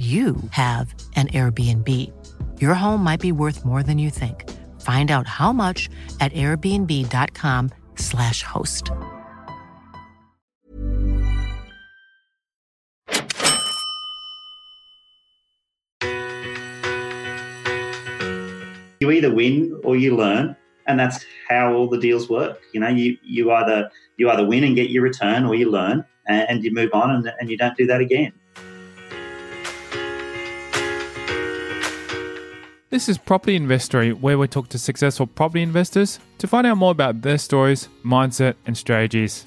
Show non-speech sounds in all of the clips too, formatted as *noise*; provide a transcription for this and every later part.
you have an Airbnb. Your home might be worth more than you think. Find out how much at airbnb.com/slash host. You either win or you learn, and that's how all the deals work. You know, you, you either you either win and get your return, or you learn and, and you move on, and, and you don't do that again. This is Property Investory, where we talk to successful property investors to find out more about their stories, mindset, and strategies.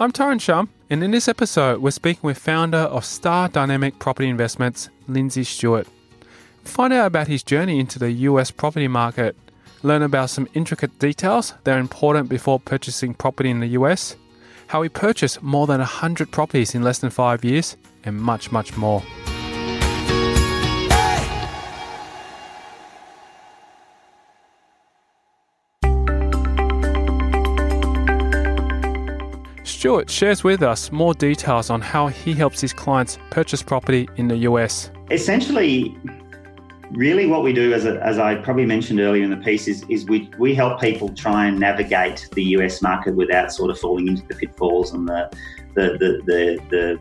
I'm Tyron Shum, and in this episode, we're speaking with founder of Star Dynamic Property Investments, Lindsay Stewart. Find out about his journey into the US property market, learn about some intricate details that are important before purchasing property in the US, how he purchased more than 100 properties in less than five years, and much, much more. Stewart shares with us more details on how he helps his clients purchase property in the US. Essentially, really what we do, as, a, as I probably mentioned earlier in the piece, is, is we, we help people try and navigate the US market without sort of falling into the pitfalls and the, the, the, the, the,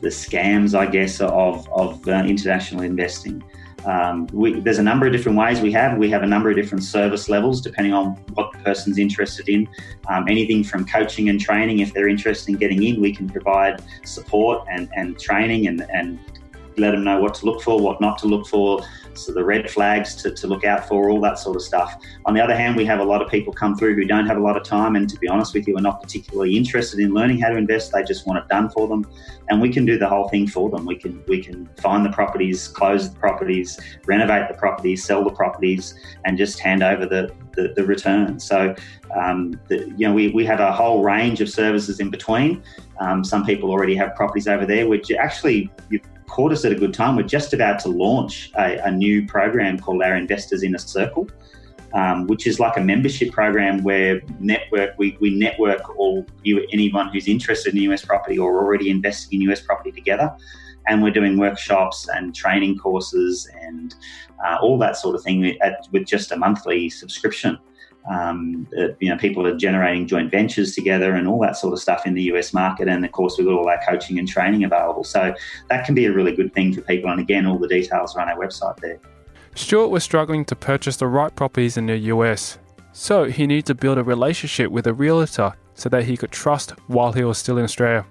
the scams, I guess, of, of uh, international investing. Um, we, there's a number of different ways we have. We have a number of different service levels depending on what the person's interested in. Um, anything from coaching and training, if they're interested in getting in, we can provide support and, and training and, and let them know what to look for, what not to look for, so the red flags to, to look out for, all that sort of stuff. On the other hand, we have a lot of people come through who don't have a lot of time and to be honest with you, are not particularly interested in learning how to invest. They just want it done for them. And we can do the whole thing for them. We can we can find the properties, close the properties, renovate the properties, sell the properties, and just hand over the, the, the return. So um, the, you know, we, we have a whole range of services in between. Um, some people already have properties over there, which actually caught us at a good time. We're just about to launch a, a new program called Our Investors in a Circle, um, which is like a membership program where network we, we network all you, anyone who's interested in US property or already investing in US property together. And we're doing workshops and training courses and uh, all that sort of thing at, with just a monthly subscription. Um, you know, people are generating joint ventures together and all that sort of stuff in the US market. And of course, we've got all our coaching and training available. So that can be a really good thing for people. And again, all the details are on our website there. Stewart was struggling to purchase the right properties in the US. So he needed to build a relationship with a realtor so that he could trust while he was still in Australia.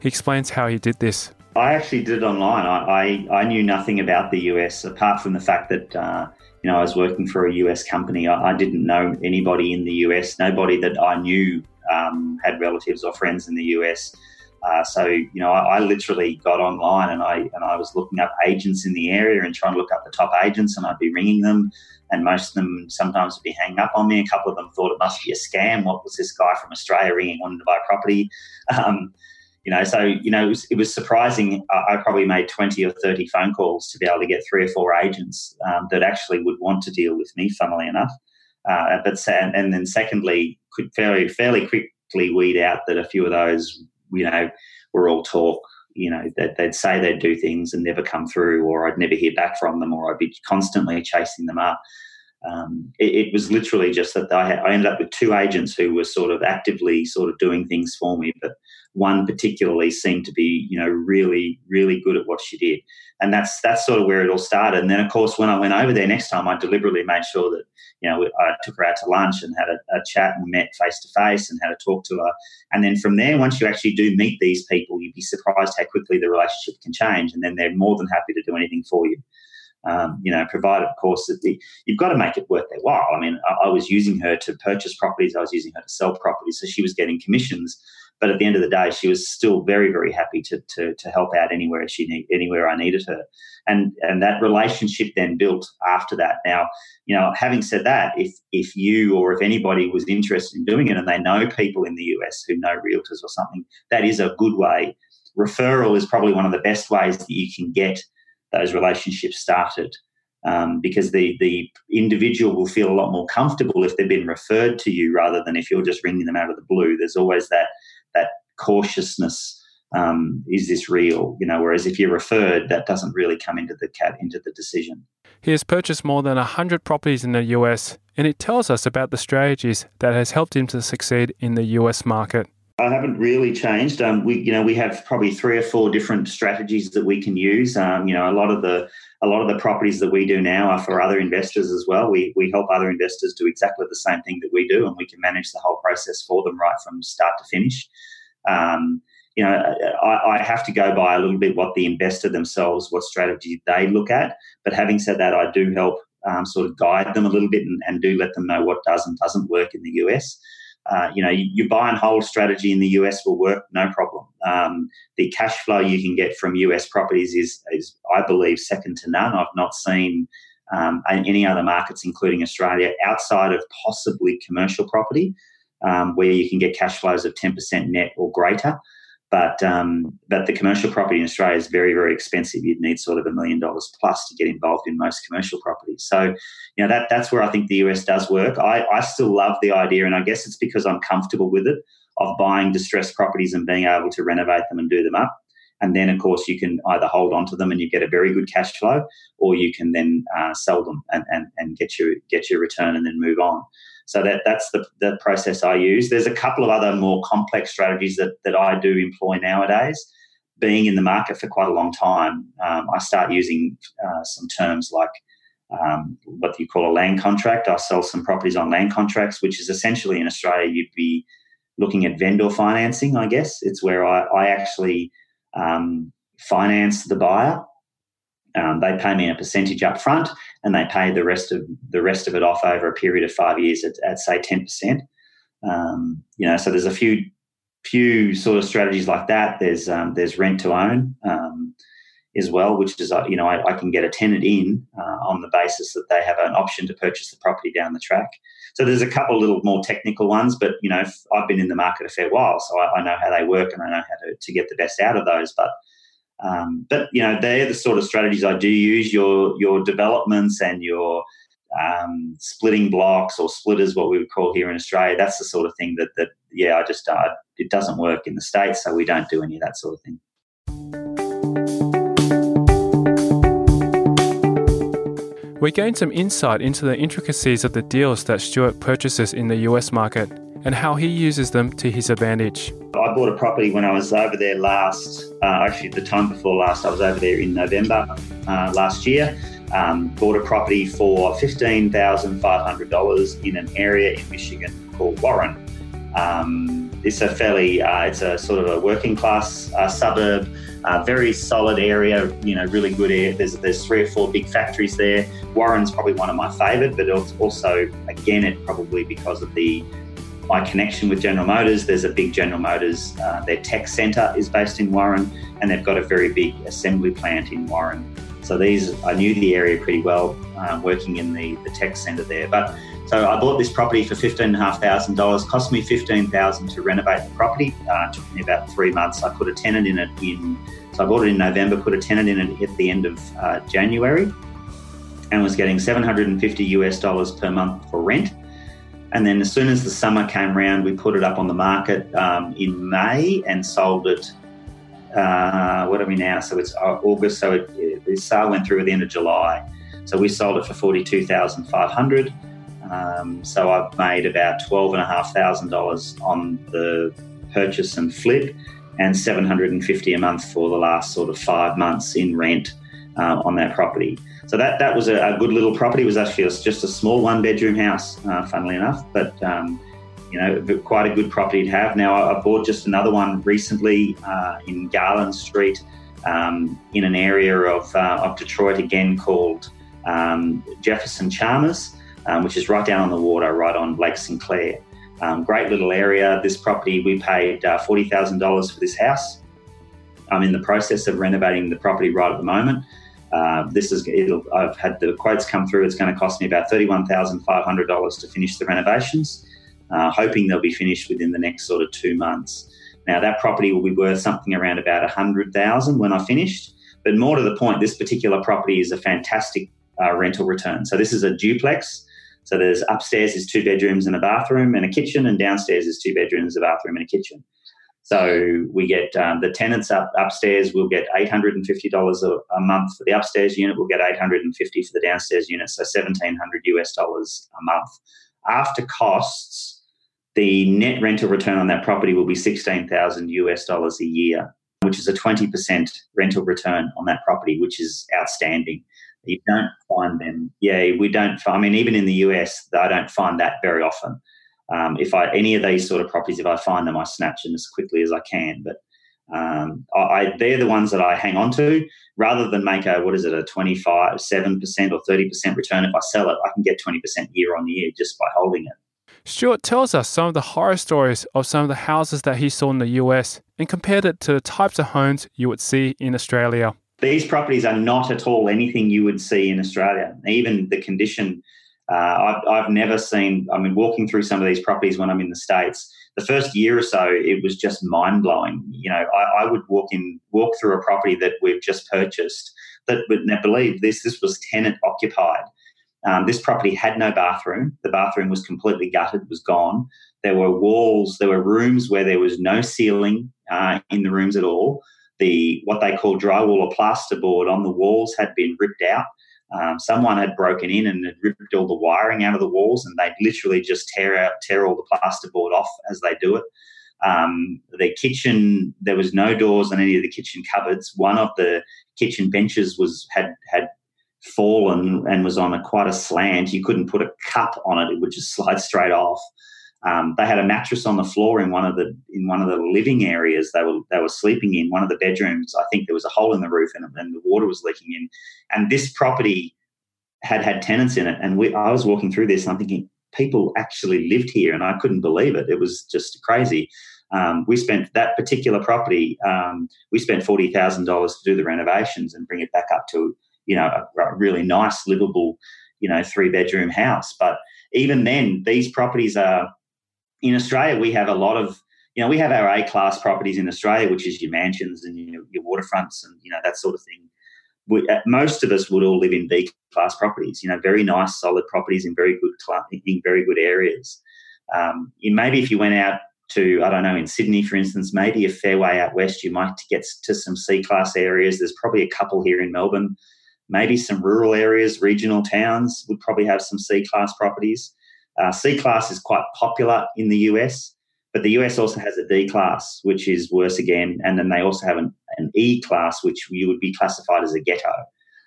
He explains how he did this. I actually did it online. I, I, I knew nothing about the US apart from the fact that uh, you know, I was working for a US company. I, I didn't know anybody in the US. Nobody that I knew um, had relatives or friends in the US. Uh, so you know, I, I, literally got online and I and I was looking up agents in the area and trying to look up the top agents, and I'd be ringing them, and most of them sometimes would be hanging up on me. A couple of them thought it must be a scam. What was this guy from Australia ringing wanting to buy property? *laughs* Um, you know, so you know, it was, it was surprising. I, probably made twenty or thirty phone calls to be able to get three or four agents um, that actually would want to deal with me. Funnily enough, uh, but and, and then secondly, could fairly fairly quickly weed out that a few of those, you know, were all talk. You know, that they'd say they'd do things and never come through, or I'd never hear back from them, or I'd be constantly chasing them up. Um, it, it, was literally just that I, had, I ended up with two agents who were sort of actively sort of doing things for me, but one particularly seemed to be, you know, really, really good at what she did. And that's that's sort of where it all started. And then, of course, when I went over there next time, I deliberately made sure that, you know, I took her out to lunch and had a, a chat and met face to face and had a talk to her. And then from there, once you actually do meet these people, you'd be surprised how quickly the relationship can change. And then they're more than happy to do anything for you. Um, you know, provided, of course, that the, you've got to make it worth their while. I mean, I, I, was using her to purchase properties, I was using her to sell properties, so she was getting commissions But at the end of the day, she was still very, very happy to to, to help out anywhere she need, anywhere I needed her, and and that relationship then built after that. Now, you know, having said that, if if you or if anybody was interested in doing it and they know people in the US who know realtors or something, that is a good way. Referral is probably one of the best ways that you can get those relationships started um, because the the individual will feel a lot more comfortable if they've been referred to you rather than if you're just ringing them out of the blue. There's always that that cautiousness. Um, is this real? You know, whereas if you're referred, that doesn't really come into the cat into the decision. He has purchased more than a 100 properties in the US, and it tells us about the strategies that has helped him to succeed in the US market. I haven't really changed. Um, we, you know, we have probably three or four different strategies that we can use. Um, you know, a lot of the a lot of the properties that we do now are for other investors as well. We we help other investors do exactly the same thing that we do, and we can manage the whole process for them right from start to finish. Um, you know, I, I, have to go by a little bit what the investor themselves, what strategy they look at. But having said that, I do help um, sort of guide them a little bit and, and do let them know what does and doesn't work in the US. Uh, you know, your buy and hold strategy in the US will work, no problem. Um, the cash flow you can get from US properties is, is, I believe, second to none. I've not seen um, any other markets, including Australia, outside of possibly commercial property, um, where you can get cash flows of 10% net or greater. But um, but the commercial property in Australia is very very expensive. You'd need sort of a million dollars plus to get involved in most commercial properties. So you know that that's where I think the US does work. I, I still love the idea, and I guess it's because I'm comfortable with it of buying distressed properties and being able to renovate them and do them up. And then, of course, you can either hold on to them and you get a very good cash flow, or you can then uh, sell them and, and, and get your get your return and then move on. So that that's the, the process I use. There's a couple of other more complex strategies that, that I do employ nowadays. Being in the market for quite a long time, um, I start using uh, some terms like um, what you call a land contract. I sell some properties on land contracts, which is essentially in Australia you'd be looking at vendor financing. I guess it's where I, I actually um, finance the buyer um, they pay me a percentage up front, and they pay the rest of the rest of it off over a period of five years at, at say ten percent. Um, you know, so there's a few few sort of strategies like that. There's um, there's rent to own um, as well, which is uh, you know I, I can get a tenant in uh, on the basis that they have an option to purchase the property down the track. So there's a couple little more technical ones, but you know I've been in the market a fair while, so I, I know how they work and I know how to, to get the best out of those. But um, but you know, they're the sort of strategies I do use. Your your developments and your um, splitting blocks or splitters, what we would call here in Australia. That's the sort of thing that that yeah, I just uh, it doesn't work in the states, so we don't do any of that sort of thing. We gained some insight into the intricacies of the deals that Stewart purchases in the US market and how he uses them to his advantage. I bought a property when I was over there last, uh, actually, the time before last, I was over there in November uh, last year. Um, bought a property for $15,500 in an area in Michigan called Warren. Um, it's a fairly, uh, it's a sort of a working class uh, suburb, uh, very solid area, you know, really good air. There's, there's three or four big factories there. Warren's probably one of my favourite, but it's also, again, it probably because of the my connection with General Motors. There's a big General Motors, uh, their tech centre is based in Warren, and they've got a very big assembly plant in Warren. So these, I knew the area pretty well, um, working in the, the tech centre there. But so I bought this property for fifteen and a half thousand dollars. Cost me fifteen thousand to renovate the property. Uh, took me about three months. I put a tenant in it in. So I bought it in November. Put a tenant in it at the end of uh, January, and was getting seven hundred and fifty US dollars per month for rent. And then as soon as the summer came around, we put it up on the market um, in May and sold it. Uh, what are we now? So it's uh, August. So it, the sale went through at the end of July. So we sold it for forty-two thousand five hundred. Um, so I've made about twelve and a half thousand dollars on the purchase and flip, and seven hundred and fifty a month for the last sort of five months in rent uh, on that property. So that that was a, a, good little property. It was actually just a small one bedroom house, uh, funnily enough, but um, you know quite a good property to have. Now I, bought just another one recently uh, in Garland Street um, in an area of uh, of Detroit again called um, Jefferson Chalmers, um, which is right down on the water, right on Lake St. Clair. Um, great little area. This property, we paid uh, $40,000 for this house. I'm in the process of renovating the property right at the moment. Uh, this is I've had the quotes come through. It's going to cost me about thirty-one thousand five hundred dollars to finish the renovations. Uh, hoping they'll be finished within the next sort of two months. Now that property will be worth something around about a hundred thousand when I finished. But more to the point, this particular property is a fantastic uh, rental return. So this is a duplex. So there's upstairs is two bedrooms and a bathroom and a kitchen, and downstairs is two bedrooms, a bathroom, and a kitchen. So we get um, the tenants up upstairs will get eight hundred and fifty dollars a month for the upstairs unit. We'll get eight hundred and fifty for the downstairs unit, so seventeen hundred US dollars a month after costs. The net rental return on that property will be sixteen thousand US dollars a year, which is a twenty percent rental return on that property, which is outstanding. You don't find them. Yeah, we don't. I mean, even in the US, I don't find that very often. Um, if I any of these sort of properties, if I find them, I snatch them as quickly as I can. But um, I, they're the ones that I hang on to. Rather than make a what is it a 25 7 percent or 30 percent return if I sell it I can get 20 percent year on year just by holding it. Stewart tells us some of the horror stories of some of the houses that he saw in the US and compared it to the types of homes you would see in Australia. These properties are not at all anything you would see in Australia. Even the condition uh, I've, I've never seen, I mean, walking through some of these properties when I'm in the States, the first year or so, it was just mind blowing. You know, I, I, would walk in, walk through a property that we've just purchased that, but now believe this, this was tenant occupied. Um, this property had no bathroom. The bathroom was completely gutted, was gone. There were walls, there were rooms where there was no ceiling uh, in the rooms at all. The what they call drywall or plasterboard on the walls had been ripped out. Um, someone had broken in and had ripped all the wiring out of the walls, and they'd literally just tear out, tear all the plasterboard off as they do it. Um, the kitchen, there was no doors on any of the kitchen cupboards. One of the kitchen benches was had had fallen and was on a quite a slant. You couldn't put a cup on it; it would just *laughs* slide straight off. Um, they had a mattress on the floor in one of the in one of the living areas they were they were sleeping in. One of the bedrooms, I think there was a hole in the roof and, and the water was leaking in. And this property had had tenants in it, and we, I was walking through this and I'm thinking people actually lived here, and I couldn't believe it. It was just crazy. Um, we spent that particular property. Um, we spent forty thousand dollars to do the renovations and bring it back up to you know a, a really nice, livable, you know, three bedroom house. But even then, these properties are in Australia, we have a lot of, you know, we have our A class properties in Australia, which is your mansions and your, your waterfronts and, you know, that sort of thing. We, uh, most of us would all live in B class properties, you know, very nice, solid properties in very good, in very good areas. Um, maybe if you went out to, I don't know, in Sydney, for instance, maybe a fair way out west, you might get to some C class areas. There's probably a couple here in Melbourne. Maybe some rural areas, regional towns would probably have some C class properties. Uh, C class is quite popular in the US, but the US also has a D class, which is worse again. And then they also have an, an E class, which you would be classified as a ghetto.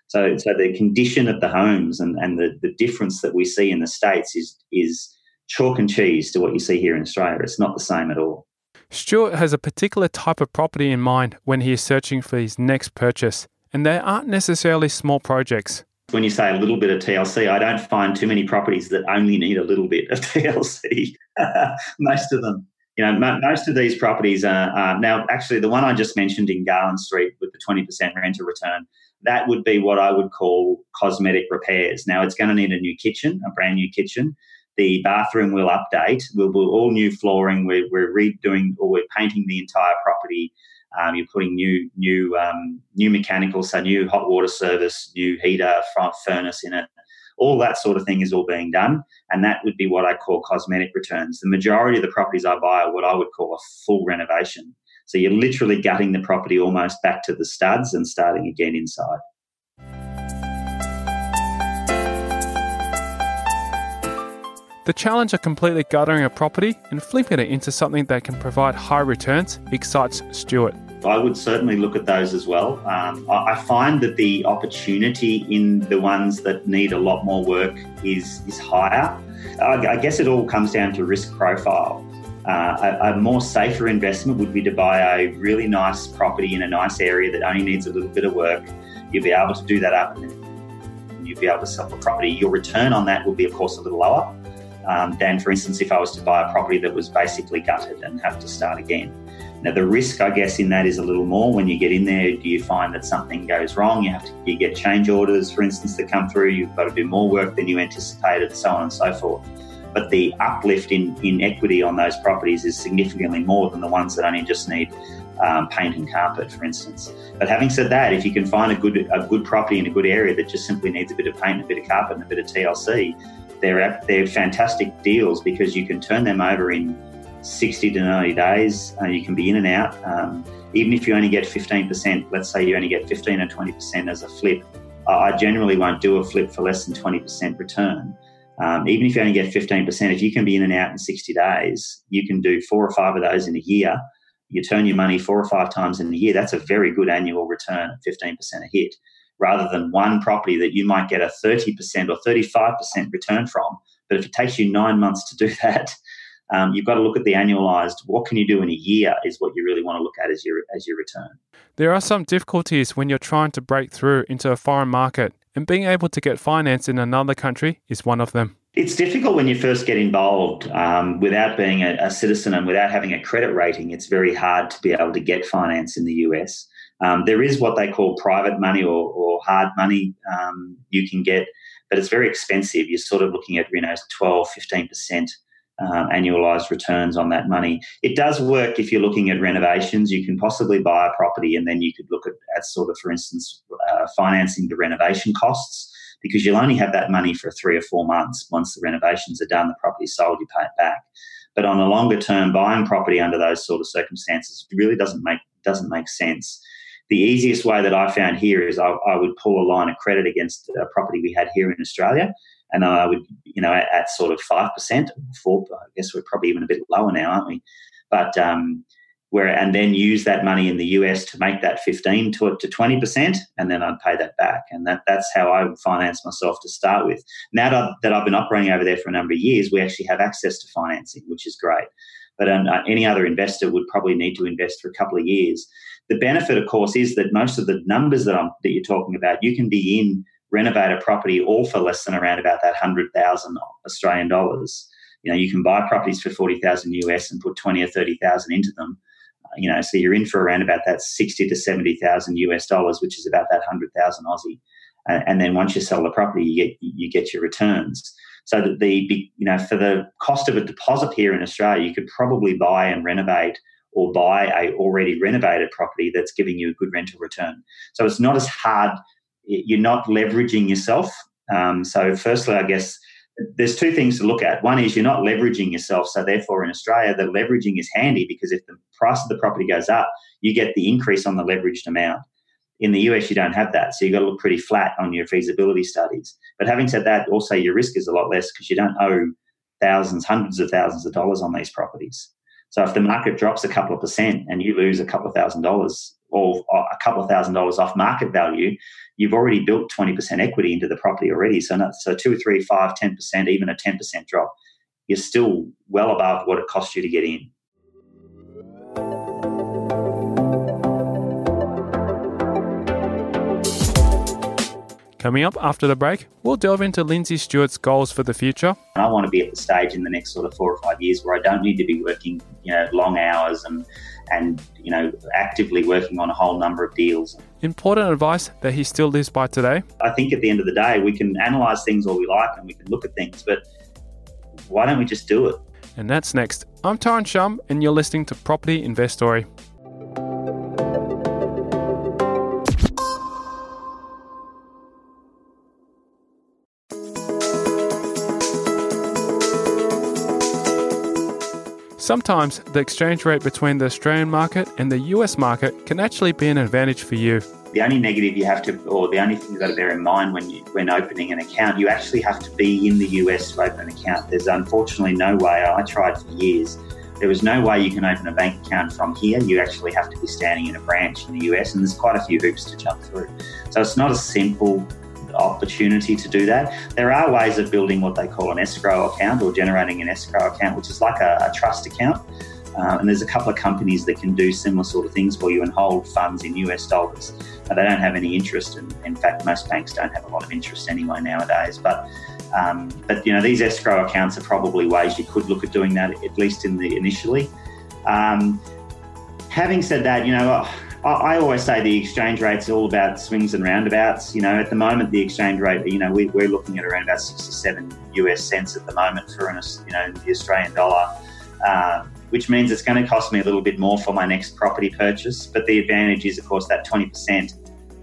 So, so the condition of the homes and, and the, the difference that we see in the States is, is chalk and cheese to what you see here in Australia. It's not the same at all. Stewart has a particular type of property in mind when he is searching for his next purchase, and they aren't necessarily small projects when you say a little bit of TLC, I don't find too many properties that only need a little bit of *laughs* TLC. *laughs* most of them, you know, most of these properties are, are, now actually the one I just mentioned in Garland Street with the 20% renter return. That would be what I would call cosmetic repairs. Now it's going to need a new kitchen, a brand new kitchen. The bathroom will update. We'll do all new flooring. We're, we're redoing or we're painting the entire property. Um, you're putting new new um, new mechanical, so new hot water service, new heater, front furnace in it. All that sort of thing is all being done, and that would be what I call cosmetic returns. The majority of the properties I buy are what I would call a full renovation. So you're literally gutting the property almost back to the studs and starting again inside. The challenge of completely guttering a property and flipping it into something that can provide high returns excites Stewart. I would certainly look at those as well. Um, I find that the opportunity in the ones that need a lot more work is, is higher. I, I guess it all comes down to risk profile. Uh, a, a, more safer investment would be to buy a really nice property in a nice area that only needs a little bit of work. You'll be able to do that up and you'll be able to sell the property. Your return on that will be, of course, a little lower um, than, for instance, if I was to buy a property that was basically gutted and have to start again. Now, the risk, I guess, in that is a little more. When you get in there, do you find that something goes wrong? You have to you get change orders, for instance, that come through. You've got to do more work than you anticipated, so on and so forth. But the uplift in, in equity on those properties is significantly more than the ones that only just need um, paint and carpet, for instance. But having said that, if you can find a good a good property in a good area that just simply needs a bit of paint, a bit of carpet, and a bit of TLC, they're they're fantastic deals because you can turn them over in 60 to 90 days. Uh, you can be in and out. Um, even if you only get 15%, let's say you only get 15 or 20% as a flip, I generally won't do a flip for less than 20% return. Um, even if you only get 15%, if you can be in and out in 60 days, you can do four or five of those in a year. You turn your money four or five times in a year. That's a very good annual return at 15% a hit, rather than one property that you might get a 30% or 35% return from. But if it takes you nine months to do *laughs* that, um, you've got to look at the annualized. What can you do in a year is what you really want to look at as your as your return. There are some difficulties when you're trying to break through into a foreign market, and being able to get finance in another country is one of them. It's difficult when you first get involved um, without being a, a, citizen and without having a credit rating. It's very hard to be able to get finance in the US. Um, there is what they call private money or, or hard money um, you can get, but it's very expensive. You're sort of looking at you know 12, 15 percent um, annualized returns on that money. It does work if you're looking at renovations. You can possibly buy a property and then you could look at, at sort of, for instance, uh, financing the renovation costs because you'll only have that money for three or four months. Once the renovations are done, the property's sold, you pay it back. But on a longer term, buying property under those sort of circumstances really doesn't make doesn't make sense. The easiest way that I found here is I, I would pull a line of credit against a property we had here in Australia and I would, you know, at, at sort of five percent, four. I guess we're probably even a bit lower now, aren't we? But um, where and then use that money in the US to make that fifteen to to twenty percent, and then I'd pay that back, and that that's how I would finance myself to start with. Now that, that I've been operating over there for a number of years, we actually have access to financing, which is great. But um, uh, any other investor would probably need to invest for a couple of years. The benefit, of course, is that most of the numbers that I'm that you're talking about, you can be in renovate a property all for less than around about that 100,000 Australian dollars. You know, you can buy properties for 40,000 US and put 20 or 30,000 into them. Uh, you know, so you're in for around about that 60 to 70,000 US dollars, which is about that 100,000 Aussie. And then once you sell the property, you get you get your returns. So that the you know for the cost of a deposit here in Australia, you could probably buy and renovate or buy a already renovated property that's giving you a good rental return. So it's not as hard you're not leveraging yourself. Um, so, firstly, I guess there's two things to look at. One is you're not leveraging yourself. So, therefore, in Australia, the leveraging is handy because if the price of the property goes up, you get the increase on the leveraged amount. In the US, you don't have that. So, you've got to look pretty flat on your feasibility studies. But having said that, also your risk is a lot less because you don't owe thousands, hundreds of thousands of dollars on these properties. So, if the market drops a couple of percent and you lose a couple of thousand dollars, or a couple of thousand dollars off market value, you've already built 20% equity into the property already. So, not, so two, three, five, 10%, even a 10% drop, you're still well above what it cost you to get in. Coming up after the break, we'll delve into Lindsay Stewart's goals for the future. I want to be at the stage in the next sort of four or five years where I don't need to be working, you know, long hours and and you know actively working on a whole number of deals. Important advice that he still lives by today. I think at the end of the day, we can analyze things all we like and we can look at things, but why don't we just do it? And that's next. I'm Tyron Shum, and you're listening to Property Investory. Sometimes the exchange rate between the Australian market and the US market can actually be an advantage for you. The only negative you have to, or the only thing you've got to bear in mind when you when opening an account, you actually have to be in the US to open an account. There's unfortunately no way. I tried for years. There was no way you can open a bank account from here. You actually have to be standing in a branch in the US, and there's quite a few hoops to jump through. So it's not a simple opportunity to do that. There are ways of building what they call an escrow account or generating an escrow account, which is like a, a trust account. Uh, and there's a couple of companies that can do similar sort of things for you and hold funds in US dollars. But they don't have any interest, and in fact, most banks don't have a lot of interest anyway nowadays. But um, but you know, these escrow accounts are probably ways you could look at doing that at least in the initially. Um, having said that, you know. I always say the exchange rate's all about swings and roundabouts. You know, at the moment, the exchange rate, you know, we, are looking at around about 67 US cents at the moment for an, you know, the Australian dollar. Uh, which means it's going to cost me a little bit more for my next property purchase. But the advantage is, of course, that 20%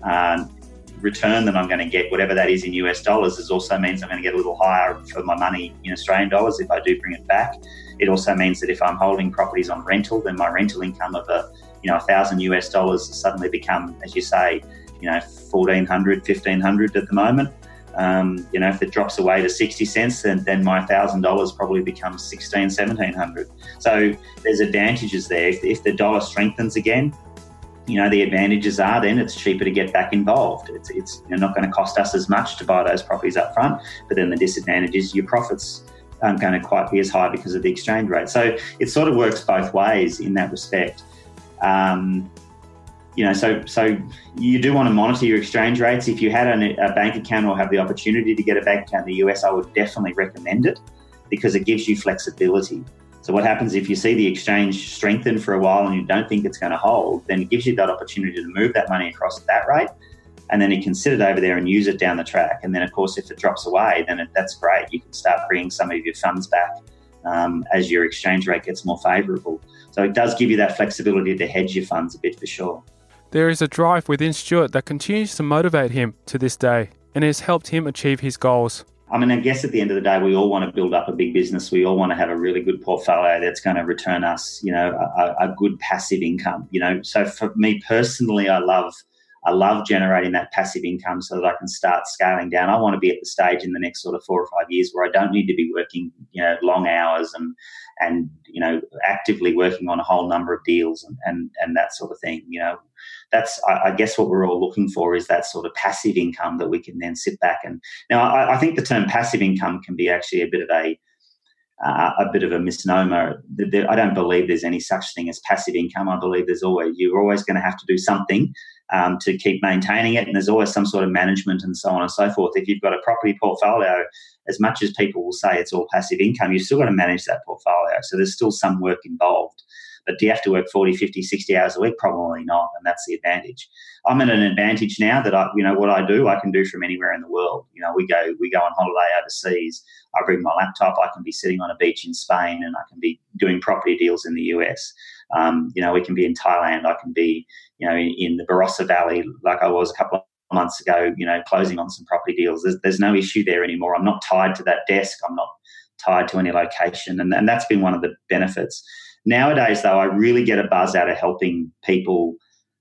um, return that I'm going to get, whatever that is in US dollars, is also means I'm going to get a little higher for my money in Australian dollars if I do bring it back. It also means that if I'm holding properties on rental, then my rental income of a you know a thousand US dollars suddenly become, as you say, you know, 1400, 1500 at the moment. Um, you know, if it drops away to 60 cents, then, then my $1,000 probably becomes 16, 1700. So there's advantages there. If, if the dollar strengthens again, you know, the advantages are then it's cheaper to get back involved. It's, it's not going to cost us as much to buy those properties up front, but then the disadvantage is your profits aren't going to quite be as high because of the exchange rate. So it sort of works both ways in that respect. Um, you know, so so you do want to monitor your exchange rates. If you had an, a bank account or have the opportunity to get a bank account in the US, I would definitely recommend it because it gives you flexibility. So what happens if you see the exchange strengthen for a while and you don't think it's going to hold? Then it gives you that opportunity to move that money across at that rate, and then you can sit it over there and use it down the track. And then, of course, if it drops away, then it, that's great. You can start bringing some of your funds back um, as your exchange rate gets more favourable. So it does give you that flexibility to hedge your funds a bit for sure. There is a drive within Stewart that continues to motivate him to this day and has helped him achieve his goals. I mean, I guess at the end of the day, we all want to build up a big business. We all want to have a really good portfolio that's going to return us, you know, a, a good passive income. You know, so for me personally, I love I love generating that passive income so that I can start scaling down. I want to be at the stage in the next sort of four or five years where I don't need to be working, you know, long hours and and you know actively working on a whole number of deals and and, and that sort of thing. You know, that's I, I guess what we're all looking for is that sort of passive income that we can then sit back and now I, I think the term passive income can be actually a bit of a uh, a bit of a misnomer. I don't believe there's any such thing as passive income. I believe there's always you're always going to have to do something um, to keep maintaining it. And there's always some sort of management and so on and so forth. If you've got a property portfolio, as much as people will say it's all passive income, you've still got to manage that portfolio. So there's still some work involved. But do you have to work 40, 50, 60 hours a week? Probably not. And that's the advantage. I'm at an advantage now that I, you know, what I do, I can do from anywhere in the world. You know, we go, we go on holiday overseas. I bring my laptop. I can be sitting on a beach in Spain and I can be doing property deals in the US. Um, you know, we can be in Thailand. I can be, you know, in, in the Barossa Valley, like I was a couple of months ago, you know, closing on some property deals. There's, there's no issue there anymore. I'm not tied to that desk. I'm not tied to any location. And, and that's been one of the benefits. Nowadays, though, I really get a buzz out of helping people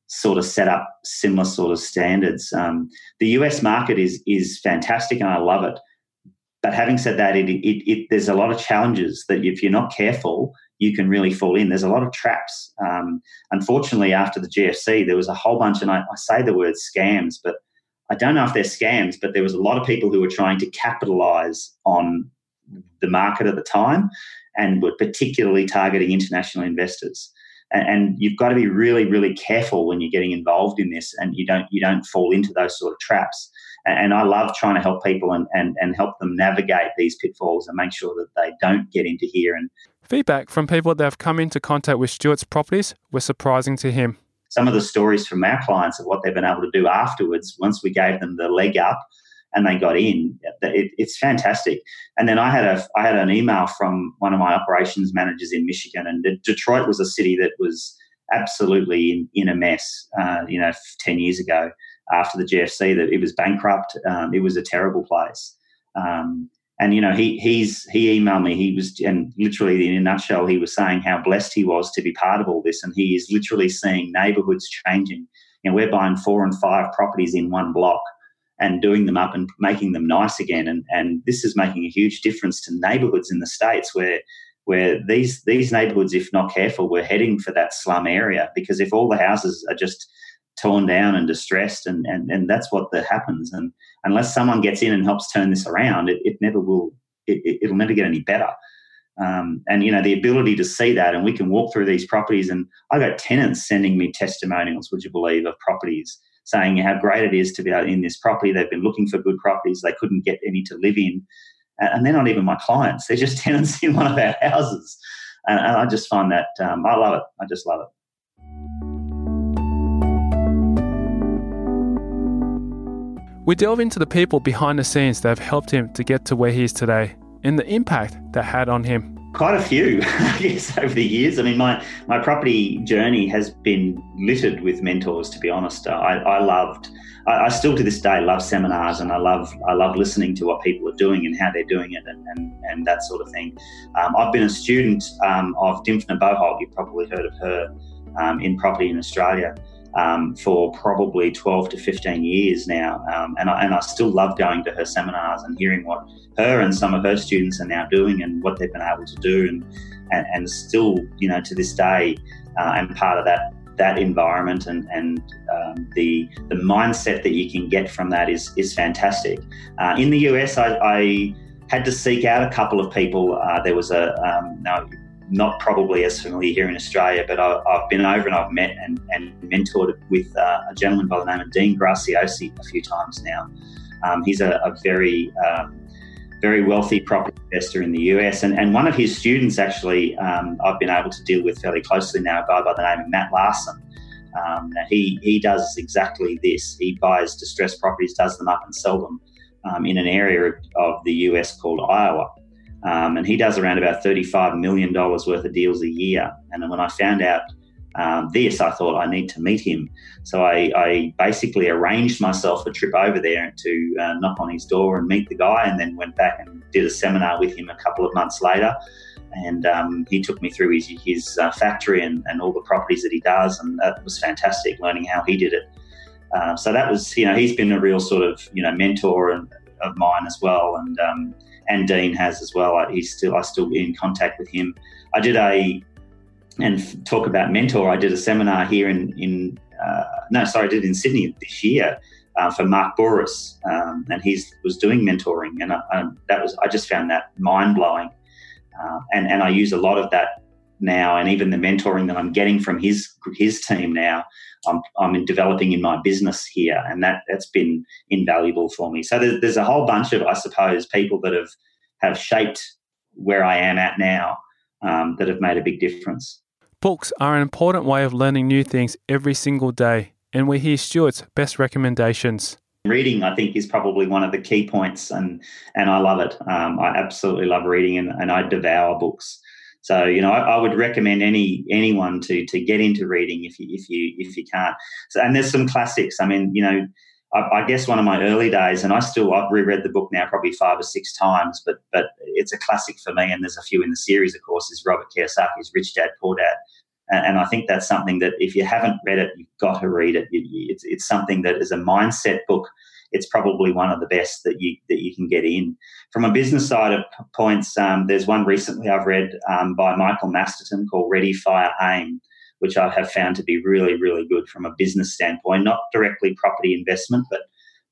sort of set up similar sort of standards. Um, the US market is is fantastic and I love it. But having said that, it, it, it, there's a lot of challenges that if you're not careful, you can really fall in. There's a lot of traps. Um, unfortunately, after the GFC, there was a whole bunch, and I, I, say the word scams, but I don't know if they're scams, but there was a lot of people who were trying to capitalize on the market at the time and we're particularly targeting international investors. And, and you've got to be really, really careful when you're getting involved in this, and you don't you don't fall into those sort of traps. And I love trying to help people and, and, and help them navigate these pitfalls and make sure that they don't get into here and Feedback from people that have come into contact with Stewart's properties was surprising to him. Some of the stories from our clients of what they've been able to do afterwards, once we gave them the leg up and they got in, it, it's fantastic. And then I had a I had an email from one of my operations managers in Michigan, and Detroit was a city that was absolutely in, in a mess. Uh, you know, ten years ago after the GFC, that it was bankrupt. Um, it was a terrible place. Um, and you know he he's he emailed me he was and literally in a nutshell he was saying how blessed he was to be part of all this and he is literally seeing neighborhoods changing know we're buying four and five properties in one block and doing them up and making them nice again and and this is making a huge difference to neighborhoods in the states where where these these neighborhoods if not careful we're heading for that slum area because if all the houses are just torn down and distressed and and, and that's what that happens and unless someone gets in and helps turn this around, it, it never will. It, will never get any better. Um, and you know the ability to see that, and we can walk through these properties, and I got tenants sending me testimonials, would you believe, of properties saying how great it is to be in this property. They've been looking for good properties, they couldn't get any to live in, and they're not even my clients; they're just *laughs* tenants in one of our houses. And, I just find that um, I love it. I just love it. We delve into the people behind the scenes that have helped him to get to where he is today and the impact that had on him. Quite a few, *laughs* I guess, over the years. I mean, my, my property journey has been littered with mentors, to be honest. I, I loved, I, I, still to this day love seminars and I love, I love listening to what people are doing and how they're doing it and, and, and that sort of thing. Um, I've been a student um, of Dymphna Boholt, you've probably heard of her um, in property in Australia um, for probably 12 to 15 years now. Um, and, I, and I still love going to her seminars and hearing what her and some of her students are now doing and what they've been able to do. And, and, and still, you know, to this day, uh, I'm part of that that environment and, and um, the, the mindset that you can get from that is, is fantastic. Uh, in the US, I, I, had to seek out a couple of people. Uh, there was a, um, now not probably as familiar here in Australia, but I, have been over and I've met and, and mentored with uh, a gentleman by the name of Dean Graziosi a few times now. Um, he's a, a very um, very wealthy property investor in the US, and, and one of his students actually um, I've been able to deal with fairly closely now, a guy by the name of Matt Larson. Um, he he does exactly this. He buys distressed properties, does them up, and sell them um, in an area of the US called Iowa. Um, and he does around about $35 million worth of deals a year. And when I found out um, this, I thought I need to meet him. So I, I, basically arranged myself a trip over there to uh, knock on his door and meet the guy, and then went back and did a seminar with him a couple of months later. And um, he took me through his, his uh, factory and, and, all the properties that he does, and that was fantastic learning how he did it. Uh, so that was, you know, he's been a real sort of, you know, mentor and, of mine as well. And um, and Dean has as well. He's still I still in contact with him. I did a and talk about mentor. I did a seminar here in in uh, no sorry I did in Sydney this year uh, for Mark Bouris, um, and he was doing mentoring, and I, I, that was I just found that mind blowing, uh, and and I use a lot of that now, and even the mentoring that I'm getting from his his team now, I'm, I'm developing in my business here, and that that's been invaluable for me. So there's, there's a whole bunch of, I suppose, people that have have shaped where I am at now um, that have made a big difference. Books are an important way of learning new things every single day, and we hear Stewart's best recommendations. Reading, I think, is probably one of the key points, and and I love it. Um, I absolutely love reading, and, and I devour books. So you know, I, I, would recommend any anyone to to get into reading if you if you if you can't. So and there's some classics. I mean, you know, I, I, guess one of my early days, and I still I've reread the book now probably five or six times, but but it's a classic for me. And there's a few in the series, of course, is Robert Kiyosaki's Rich Dad Poor Dad. And, and I think that's something that if you haven't read it, you've got to read it. It's, it's something that is a mindset book it's probably one of the best that you that you can get in. From a business side of points, um, there's one recently I've read um, by Michael Masterson called Ready, Fire, Aim, which I have found to be really, really good from a business standpoint. Not directly property investment, but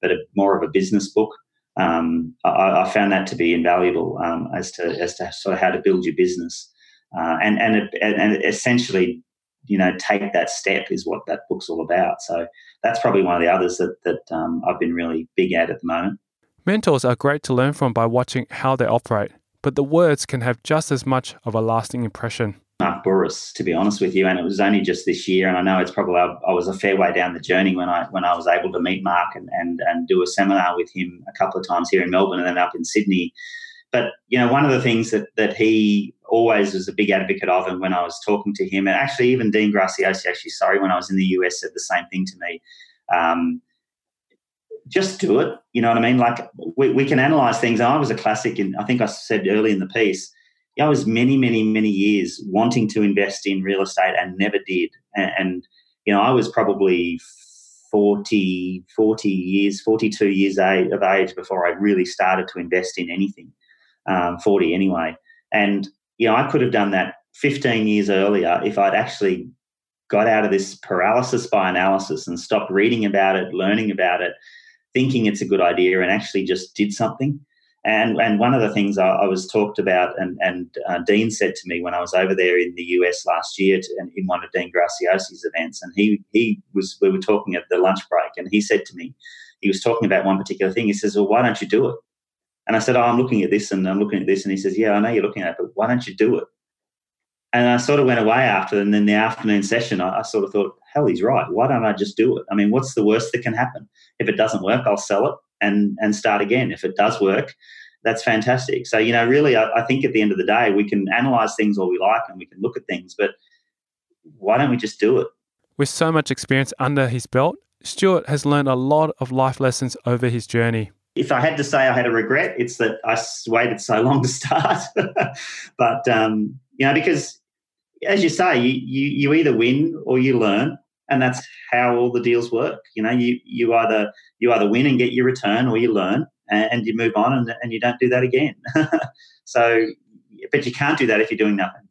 but a, more of a business book. Um, I, I, found that to be invaluable um, as to as to sort of how to build your business, uh, and and and essentially you know take that step is what that book's all about. So that's probably one of the others that that um, I've been really big at at the moment. Mentors are great to learn from by watching how they operate, but the words can have just as much of a lasting impression. Mark Bouris, to be honest with you, and it was only just this year, and I know it's probably I, I was a fair way down the journey when I when I was able to meet Mark and and and do a seminar with him a couple of times here in Melbourne and then up in Sydney. But you know, one of the things that that he always was a big advocate of, and when I was talking to him, and actually even Dean Graziosi, actually, sorry, when I was in the US, said the same thing to me. Um, just do it. You know what I mean? Like we, we can analyze things. And I was a classic, and I think I said early in the piece. I was many, many, many years wanting to invest in real estate and never did. And, and you know, I was probably 40, 40 years, 42 years of age before I really started to invest in anything um, 40 anyway. And, you know, I could have done that 15 years earlier if I'd actually got out of this paralysis by analysis and stopped reading about it, learning about it, thinking it's a good idea, and actually just did something. And and one of the things I, I was talked about, and and uh, Dean said to me when I was over there in the US last year to, in one of Dean Graziosi's events, and he he was we were talking at the lunch break, and he said to me, he was talking about one particular thing. He says, "Well, why don't you do it?" And I said, "Oh, I'm looking at this, and I'm looking at this," and he says, "Yeah, I know you're looking at it, but why don't you do it?" And I sort of went away after, and then the afternoon session, I, I, sort of thought, hell, he's right. Why don't I just do it? I mean, what's the worst that can happen? If it doesn't work, I'll sell it and and start again. If it does work, that's fantastic. So you know, really, I, I think at the end of the day, we can analyze things all we like and we can look at things, but why don't we just do it? With so much experience under his belt, Stewart has learned a lot of life lessons over his journey. If I had to say I had a regret, it's that I waited so long to start. *laughs* but um, you know, because as you say, you, you, you either win or you learn, and that's how all the deals work. You know, you you either you either win and get your return, or you learn and, and you move on, and, and you don't do that again. *laughs* so, but you can't do that if you're doing nothing.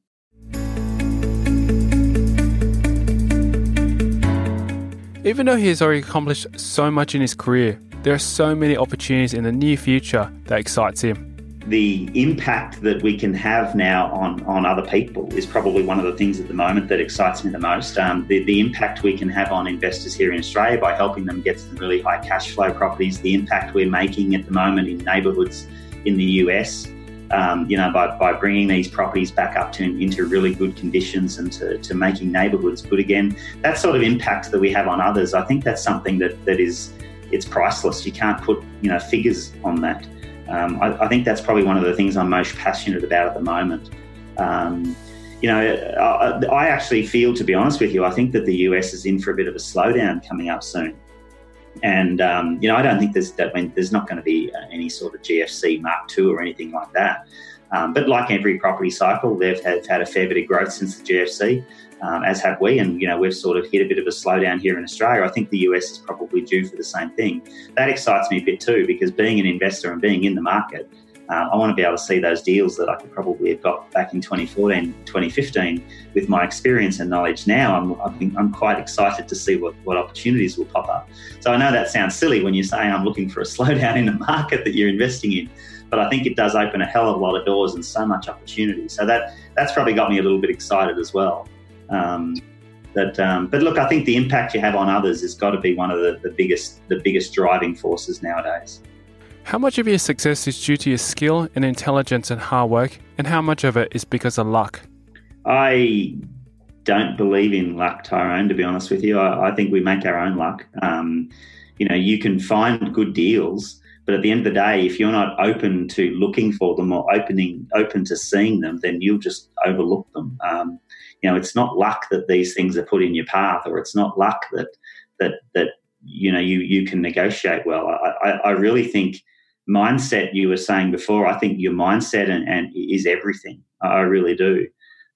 Even though he has already accomplished so much in his career, there are so many opportunities in the near future that excites him the impact that we can have now on, on other people is probably one of the things at the moment that excites me the most. Um, the, the impact we can have on investors here in Australia by helping them get some really high cash flow properties, the impact we're making at the moment in neighbourhoods in the US. Um, you know, by, by bringing these properties back up to into really good conditions and to, to making neighbourhoods good again, that sort of impact that we have on others, I think that's something that, that is it's priceless. You can't put you know figures on that. Um, I, I, think that's probably one of the things I'm most passionate about at the moment. Um, you know, I, I, actually feel, to be honest with you, I think that the US is in for a bit of a slowdown coming up soon. And um, you know, I don't think there's that. I mean, there's not going to be any sort of GFC Mark II or anything like that. Um, but like every property cycle, they've had, a fair bit of growth since the GFC um, as have we. And, you know, we've sort of hit a bit of a slowdown here in Australia. I think the US is probably due for the same thing. That excites me a bit too, because being an investor and being in the market, uh, I want to be able to see those deals that I could probably have got back in 2014, 2015. With my experience and knowledge now, I'm, I'm, I'm quite excited to see what, what opportunities will pop up. So I know that sounds silly when you're saying I'm looking for a *laughs* slowdown in the market that you're investing in, but I think it does open a hell of a lot of doors and so much opportunity. So that that's probably got me a little bit excited as well. Um, that, um, but look, I think the impact you have on others has got to be one of the, the biggest the biggest driving forces nowadays. How much of your success is due to your skill and intelligence and hard work, and how much of it is because of luck? I don't believe in luck, Tyrone. To be honest with you, I, I think we make our own luck. Um, you know, you can find good deals, but at the end of the day, if you're not open to looking for them or opening open to seeing them, then you'll just overlook them. Um, you know, it's not luck that these things are put in your path, or it's not luck that that that you know you you can negotiate well. I, I, I really think mindset you were saying before. I think your mindset and, and is everything. I really do.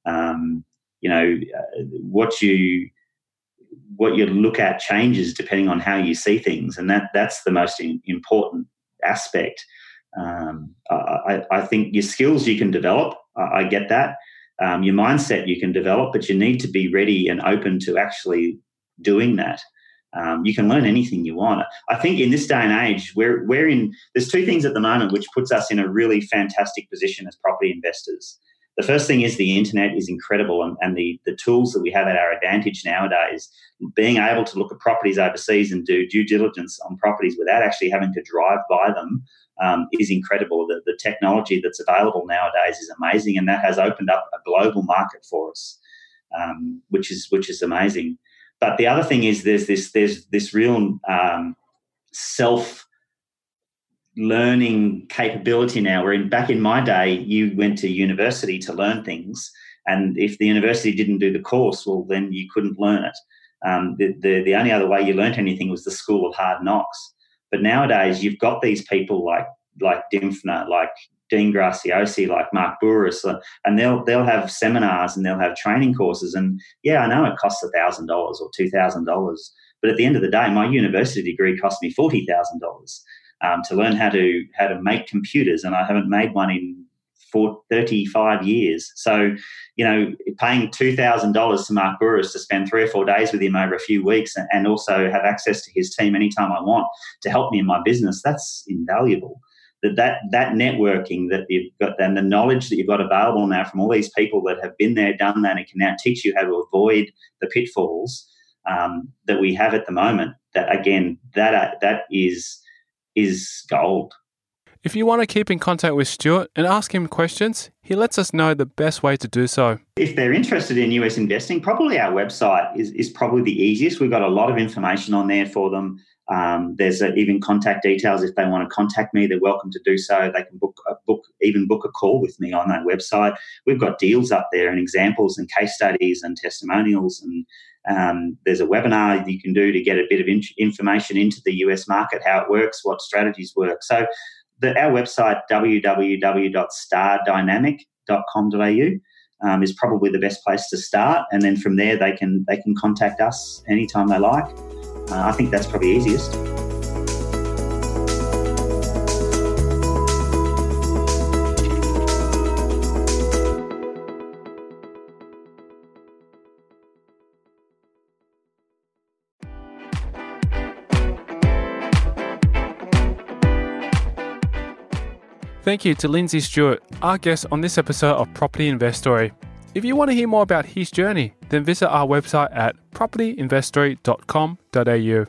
Um, you know, uh, what you what you look at changes depending on how you see things, and that that's the most in, important aspect. Um, I, I, think your skills you can develop. I, I get that, um, your mindset you can develop, but you need to be ready and open to actually doing that. Um, you can learn anything you want. I think in this day and age, we're, we're in, there's two things at the moment which puts us in a really fantastic position as property investors. The first thing is the internet is incredible and, and the, the tools that we have at our advantage nowadays, being able to look at properties overseas and do due diligence on properties without actually having to drive by them um, is incredible. The, the technology that's available nowadays is amazing, and that has opened up a global market for us, um, which is which is amazing. But the other thing is there's this there's this real um, self learning capability now. Where in back in my day, you went to university to learn things, and if the university didn't do the course, well, then you couldn't learn it. Um, the, the, the only other way you learnt anything was the school of hard knocks. But nowadays, you've got these people like like Dymphna, like Dean Graziosi, like Mark Bouris, uh, and they'll they'll have seminars and they'll have training courses. And yeah, I know it costs thousand dollars or two thousand dollars, but at the end of the day, my university degree cost me forty thousand um, dollars to learn how to how to make computers, and I haven't made one in for 35 years. So, you know, paying $2,000 to Mark Bouris to spend three or four days with him over a few weeks and, also have access to his team anytime I want to help me in my business, that's invaluable. that that, that networking that you've got and the knowledge that you've got available now from all these people that have been there, done that, and can now teach you how to avoid the pitfalls um, that we have at the moment. That again, that uh, that is is gold. If you want to keep in contact with Stewart and ask him questions, he lets us know the best way to do so. If they're interested in US investing, probably our website is, is probably the easiest. We've got a lot of information on there for them. Um, there's even contact details if they want to contact me. They're welcome to do so. They can book a book, even book a call with me on that website. We've got deals up there and examples and case studies and testimonials and um, there's a webinar you can do to get a bit of in- information into the US market, how it works, what strategies work. So the, our website, www.stardynamic.com.au, um, is probably the best place to start. And then from there, they can, they can contact us anytime they like. Uh, I think that's probably easiest. Thank you to Lindsay Stewart, our guest on this episode of Property Investory. If you want to hear more about his journey, then visit our website at propertyinvestory.com.au.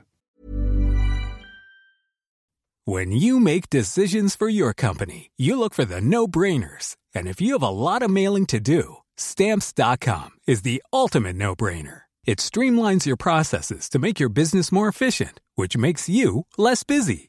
When you make decisions for your company, you look for the no brainers. And if you have a lot of mailing to do, stamps.com is the ultimate no brainer. It streamlines your processes to make your business more efficient, which makes you less busy.